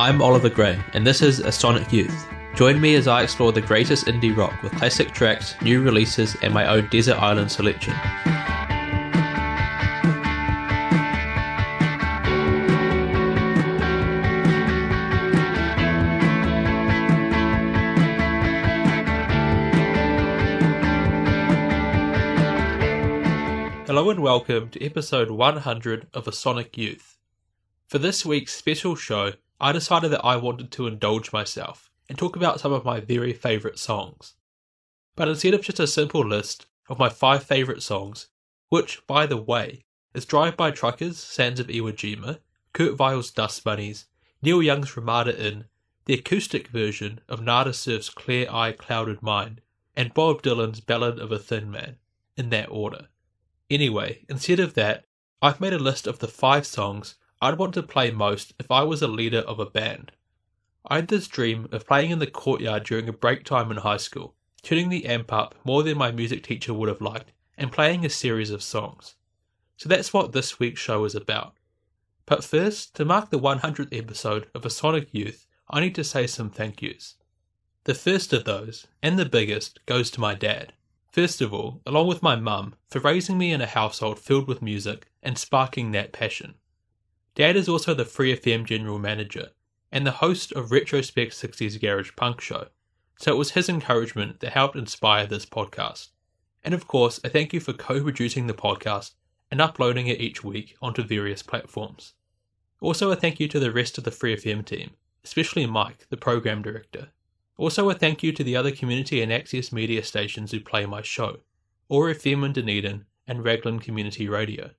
I'm Oliver Gray, and this is A Sonic Youth. Join me as I explore the greatest indie rock with classic tracks, new releases, and my own desert island selection. Hello and welcome to episode 100 of A Sonic Youth. For this week's special show, I decided that I wanted to indulge myself and talk about some of my very favourite songs. But instead of just a simple list of my five favourite songs, which, by the way, is Drive By Truckers' Sands of Iwo Jima, Kurt Vile's Dust Bunnies, Neil Young's Ramada Inn, the acoustic version of Nada Surf's Clear Eye Clouded Mind, and Bob Dylan's Ballad of a Thin Man, in that order. Anyway, instead of that, I've made a list of the five songs I'd want to play most if I was a leader of a band. I had this dream of playing in the courtyard during a break time in high school, tuning the amp up more than my music teacher would have liked, and playing a series of songs. So that's what this week's show is about. But first, to mark the 100th episode of A Sonic Youth, I need to say some thank yous. The first of those, and the biggest, goes to my dad. First of all, along with my mum, for raising me in a household filled with music and sparking that passion. Dad is also the Free FM general manager and the host of Retrospect 60s Garage Punk Show, so it was his encouragement that helped inspire this podcast. And of course, a thank you for co producing the podcast and uploading it each week onto various platforms. Also, a thank you to the rest of the Free FM team, especially Mike, the program director. Also, a thank you to the other community and access media stations who play my show, OAR FM in Dunedin and Raglan Community Radio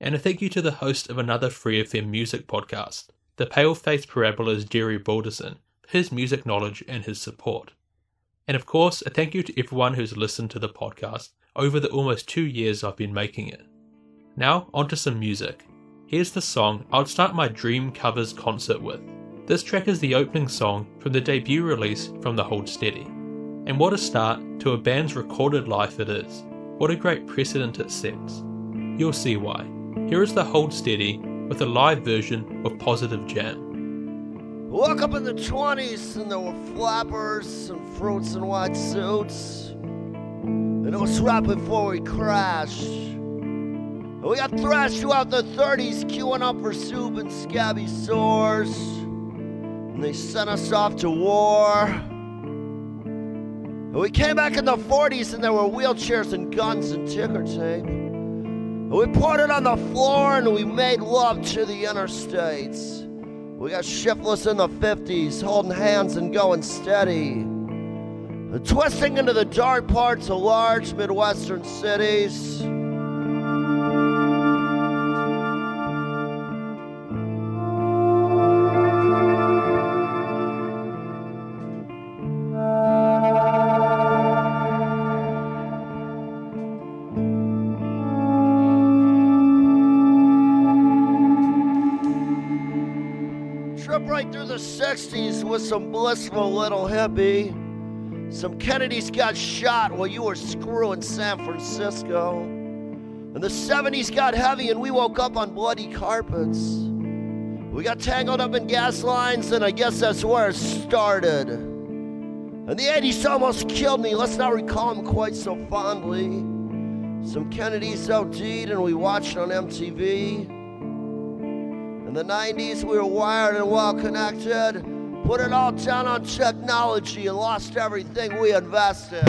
and a thank you to the host of another Free FM music podcast, the Paleface Parabola's Jerry Balderson, for his music knowledge and his support. And of course, a thank you to everyone who's listened to the podcast over the almost two years I've been making it. Now, onto some music. Here's the song I'd start my Dream Covers concert with. This track is the opening song from the debut release from the Hold Steady. And what a start to a band's recorded life it is. What a great precedent it sets. You'll see why. Here is the Hold Steady with a live version of Positive Jam. Woke up in the 20s and there were flappers and fruits and white suits. And it was right before we crashed. And we got thrashed throughout the 30s, queuing up for soup and scabby sores. And they sent us off to war. And we came back in the 40s and there were wheelchairs and guns and ticker tape. We poured it on the floor and we made love to the interstates. We got shiftless in the 50s, holding hands and going steady. And twisting into the dark parts of large Midwestern cities. Blissful little hippie. Some Kennedys got shot while you were screwing San Francisco. And the 70s got heavy and we woke up on bloody carpets. We got tangled up in gas lines, and I guess that's where it started. And the 80s almost killed me, let's not recall them quite so fondly. Some Kennedys OD'd and we watched on MTV In the 90s, we were wired and well connected, put it all down on technology and lost everything we invested.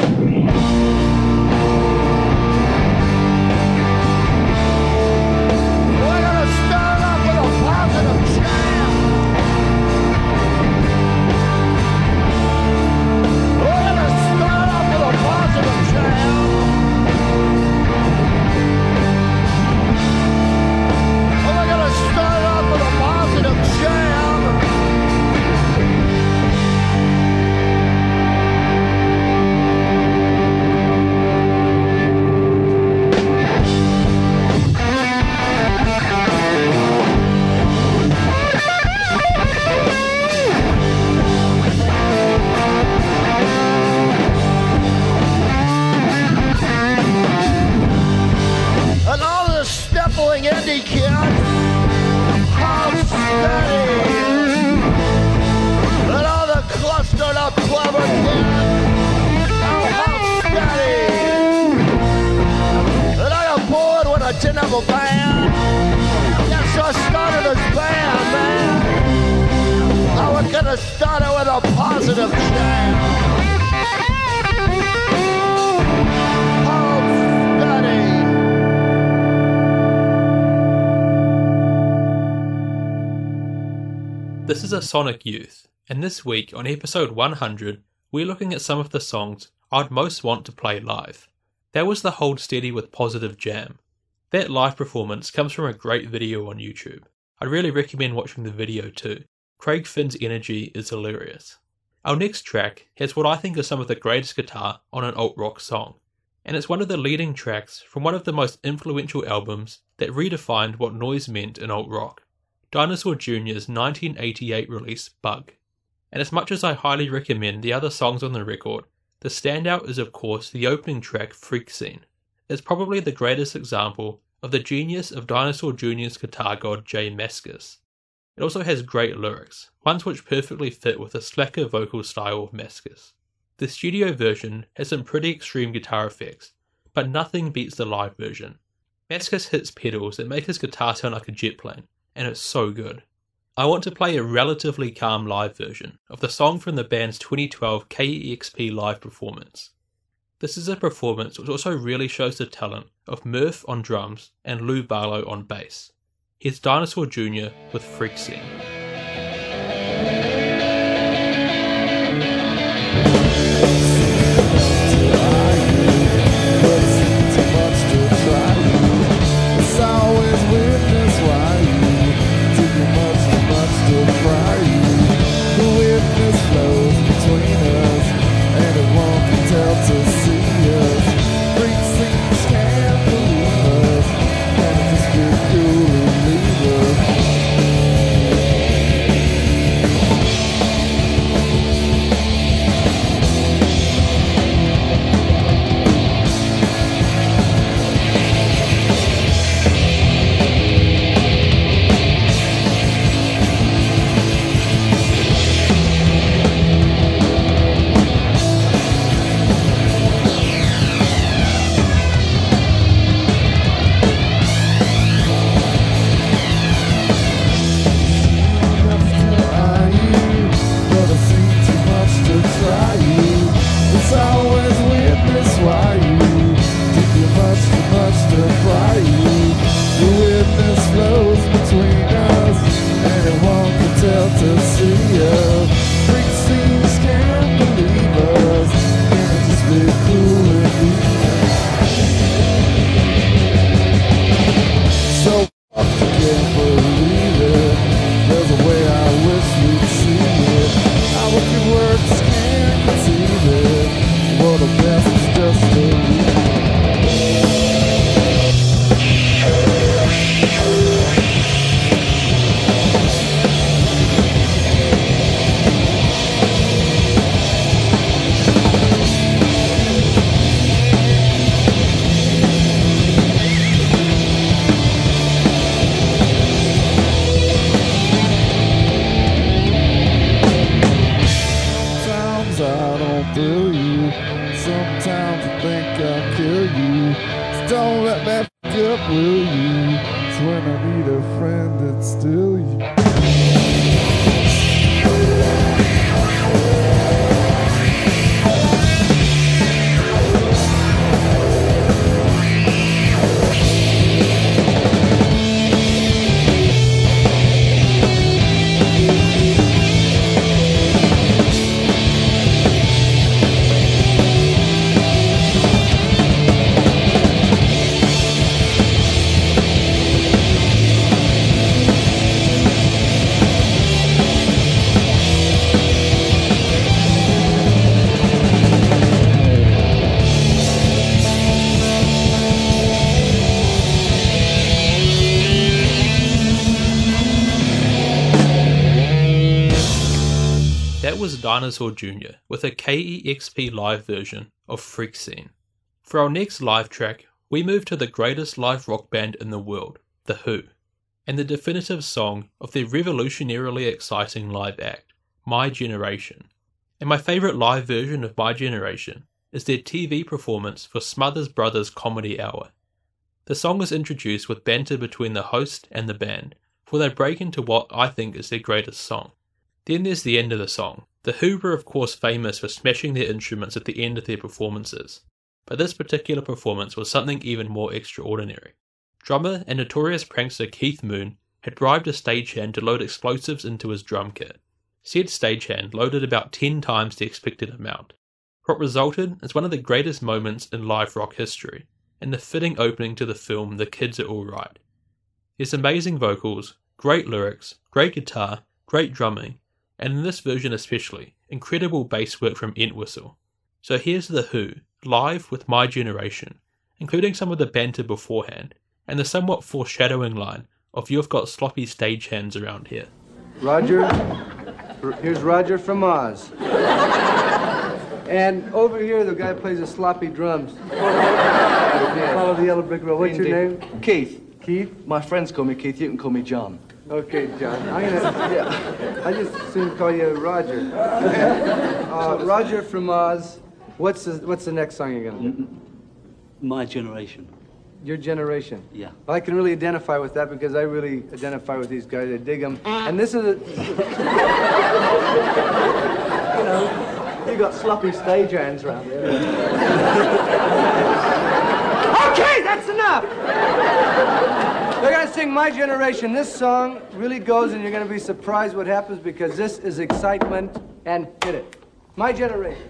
This is a Sonic Youth, and this week on episode 100, we're looking at some of the songs I'd most want to play live. That was the Hold Steady with Positive Jam. That live performance comes from a great video on YouTube. I'd really recommend watching the video too. Craig Finn's energy is hilarious. Our next track has what I think is some of the greatest guitar on an alt rock song, and it's one of the leading tracks from one of the most influential albums that redefined what noise meant in alt rock. Dinosaur Jr.'s 1988 release Bug. And as much as I highly recommend the other songs on the record, the standout is of course the opening track Freak Scene. It's probably the greatest example of the genius of Dinosaur Jr.'s guitar god J Mascis. It also has great lyrics, ones which perfectly fit with the slacker vocal style of Mascis. The studio version has some pretty extreme guitar effects, but nothing beats the live version. Mascis hits pedals that make his guitar sound like a jet plane, and it's so good. I want to play a relatively calm live version of the song from the band's 2012 KEXP live performance. This is a performance which also really shows the talent of Murph on drums and Lou Barlow on bass. Here's Dinosaur Jr. with Freak Scene. Dinosaur Jr. with a KEXP live version of Freak Scene. For our next live track, we move to the greatest live rock band in the world, The Who, and the definitive song of their revolutionarily exciting live act, My Generation. And my favourite live version of My Generation is their TV performance for Smothers Brothers Comedy Hour. The song is introduced with banter between the host and the band, before they break into what I think is their greatest song. Then there's the end of the song. The Who were of course famous for smashing their instruments at the end of their performances, but this particular performance was something even more extraordinary. Drummer and notorious prankster Keith Moon had bribed a stagehand to load explosives into his drum kit. Said stagehand loaded about 10 times the expected amount. What resulted is one of the greatest moments in live rock history, and the fitting opening to the film The Kids Are Alright. There's amazing vocals, great lyrics, great guitar, great drumming, and in this version especially, incredible bass work from Entwistle. So here's The Who, live with My Generation, including some of the banter beforehand, and the somewhat foreshadowing line of You've got sloppy stagehands around here. Roger, here's Roger from Oz. And over here, the guy plays the sloppy drums. Follow the yellow brick road. What's your name? Keith. Keith? My friends call me Keith. You can call me John. Okay, John. I'm gonna, yeah. I just soon call you Roger. Uh, Roger from Oz. What's the, what's the next song you're gonna do? My generation. Your generation. Yeah. Well, I can really identify with that because I really identify with these guys. I dig them. And this is a. you know, you got sloppy stage hands around there. okay, that's enough. They're gonna sing My Generation. This song really goes, and you're gonna be surprised what happens because this is excitement. And hit it. My Generation.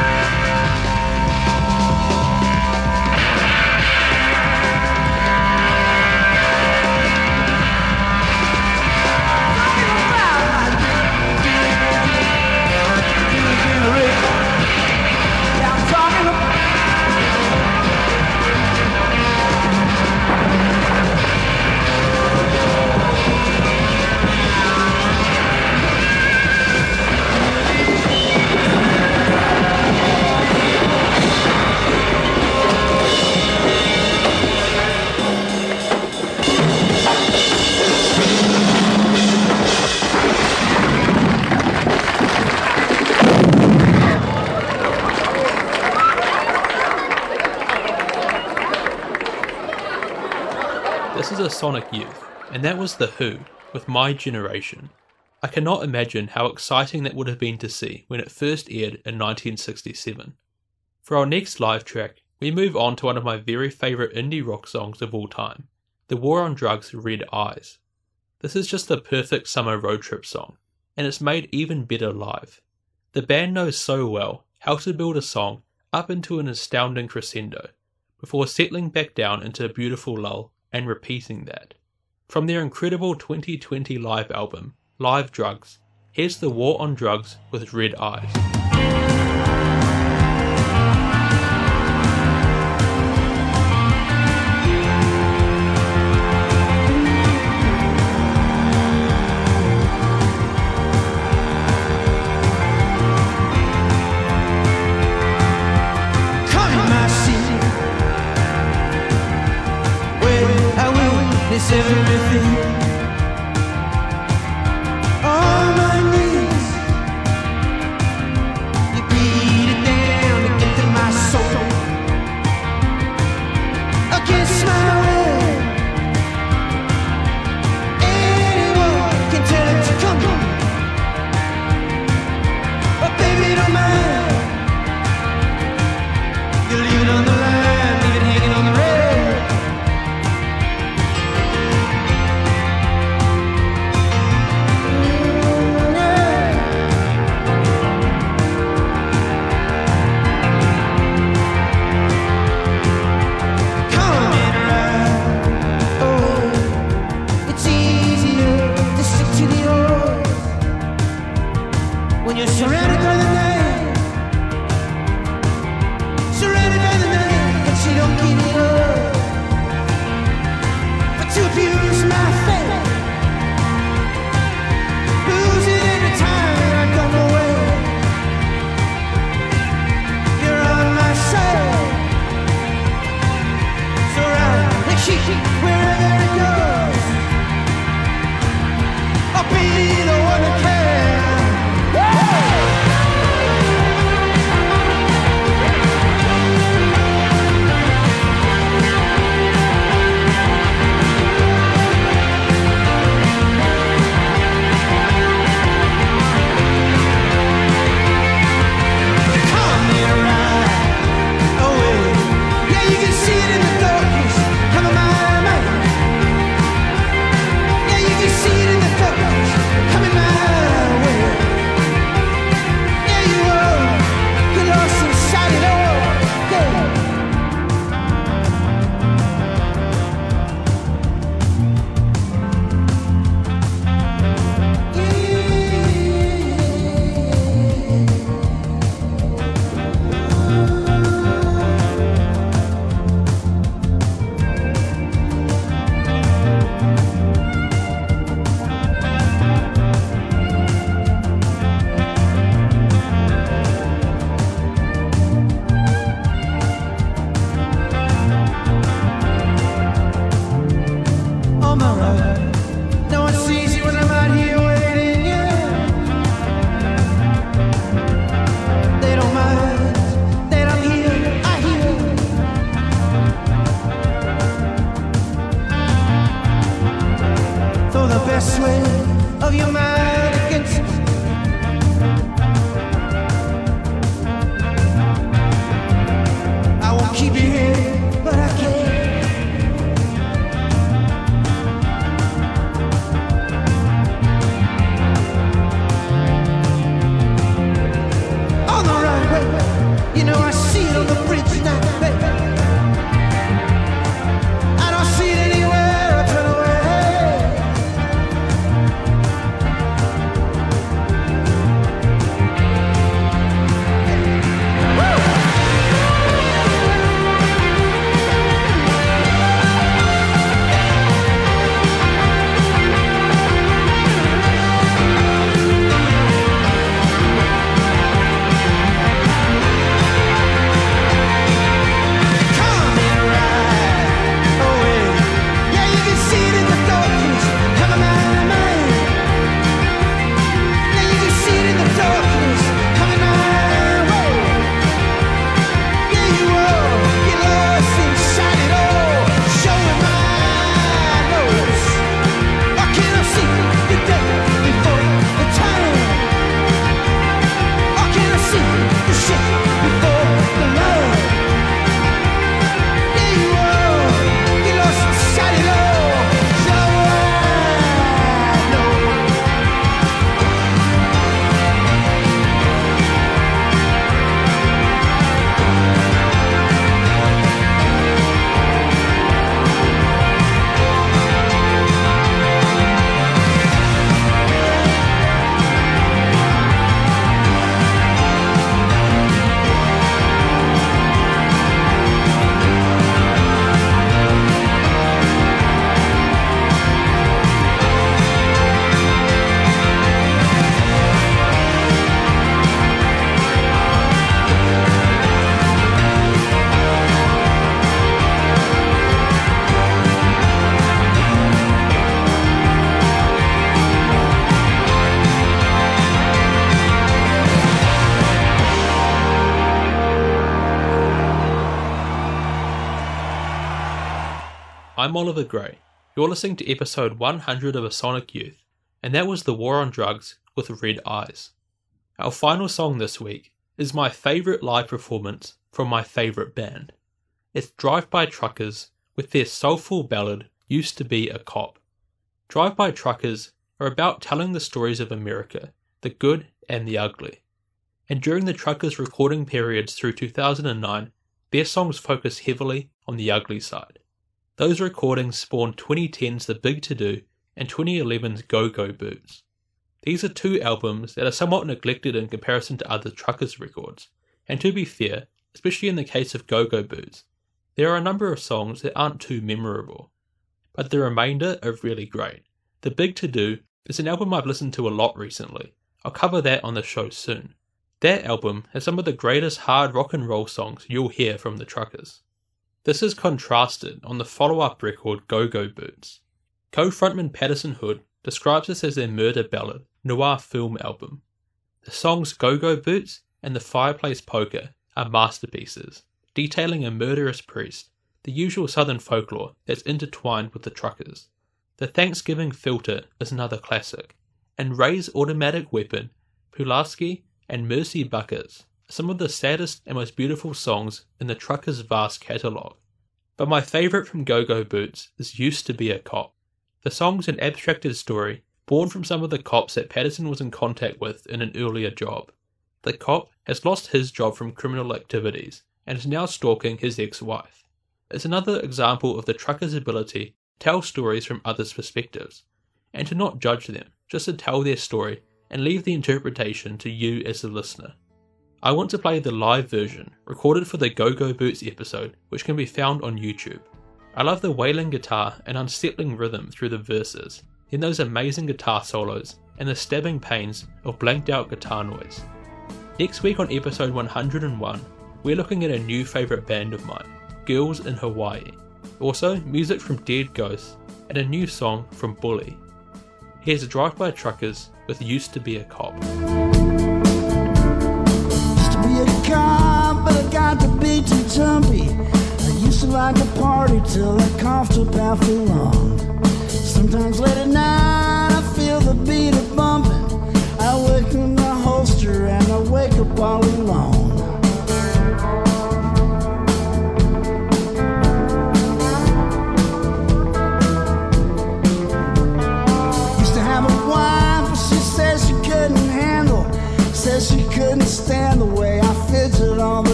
a Sonic Youth, and that was The Who with My Generation. I cannot imagine how exciting that would have been to see when it first aired in 1967. For our next live track, we move on to one of my very favourite indie rock songs of all time, The War on Drugs Red Eyes. This is just the perfect summer road trip song, and it's made even better live. The band knows so well how to build a song up into an astounding crescendo before settling back down into a beautiful lull and repeating that. From their incredible 2020 live album, Live Drugs, here's The War on Drugs with Red Eyes. Everything. When you're I'm Oliver Gray. You're listening to episode 100 of A Sonic Youth, and that was The War on Drugs with Red Eyes. Our final song this week is my favourite live performance from my favourite band. It's Drive By Truckers with their soulful ballad Used to Be a Cop. Drive By Truckers are about telling the stories of America, the good and the ugly. And during the truckers' recording periods through 2009, their songs focus heavily on the ugly side. Those recordings spawned 2010's The Big To Do and 2011's Go Go Boots. These are two albums that are somewhat neglected in comparison to other Truckers records, and to be fair, especially in the case of Go Go Boots, there are a number of songs that aren't too memorable, but the remainder are really great. The Big To Do is an album I've listened to a lot recently. I'll cover that on the show soon. That album has some of the greatest hard rock and roll songs you'll hear from the Truckers. This is contrasted on the follow up record Go Go Boots. Co frontman Patterson Hood describes this as their murder ballad, noir film album. The songs Go Go Boots and The Fireplace Poker are masterpieces, detailing a murderous priest, the usual southern folklore that's intertwined with the truckers. The Thanksgiving Filter is another classic, and Ray's automatic weapon, Pulaski, and Mercy Buckets some of the saddest and most beautiful songs in the Truckers' vast catalogue. But my favourite from Go Go Boots is Used to Be a Cop. The song's an abstracted story born from some of the cops that Patterson was in contact with in an earlier job. The cop has lost his job from criminal activities and is now stalking his ex wife. It's another example of the trucker's ability to tell stories from others' perspectives, and to not judge them, just to tell their story and leave the interpretation to you as the listener. I want to play the live version, recorded for the Go Go Boots episode, which can be found on YouTube. I love the wailing guitar and unsettling rhythm through the verses, then those amazing guitar solos and the stabbing pains of blanked out guitar noise. Next week on episode 101, we're looking at a new favourite band of mine, Girls in Hawaii. Also, music from Dead Ghosts and a new song from Bully. Here's a Drive By Truckers with Used to Be a Cop. Like to party till I coughed up after long. Sometimes late at night,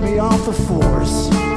me off the force.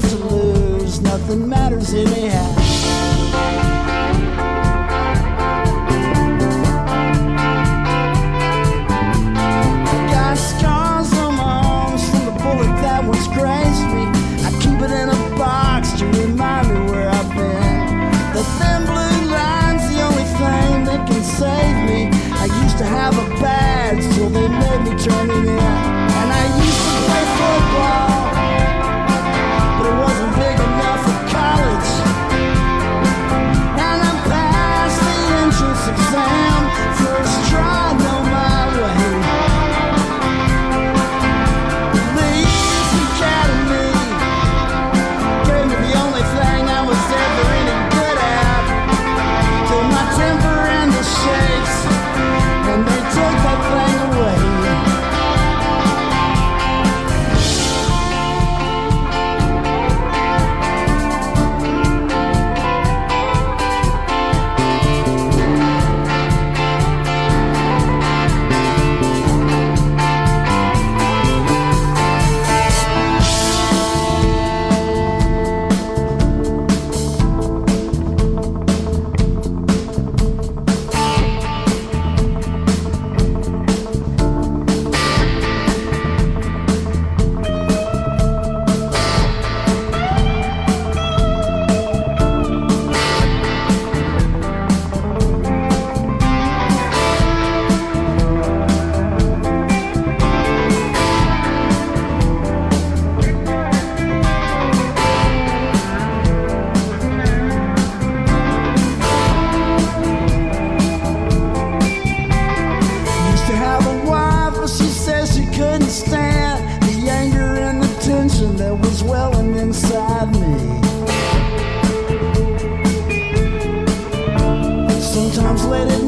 Left to lose, nothing matters anyhow. Sometimes let it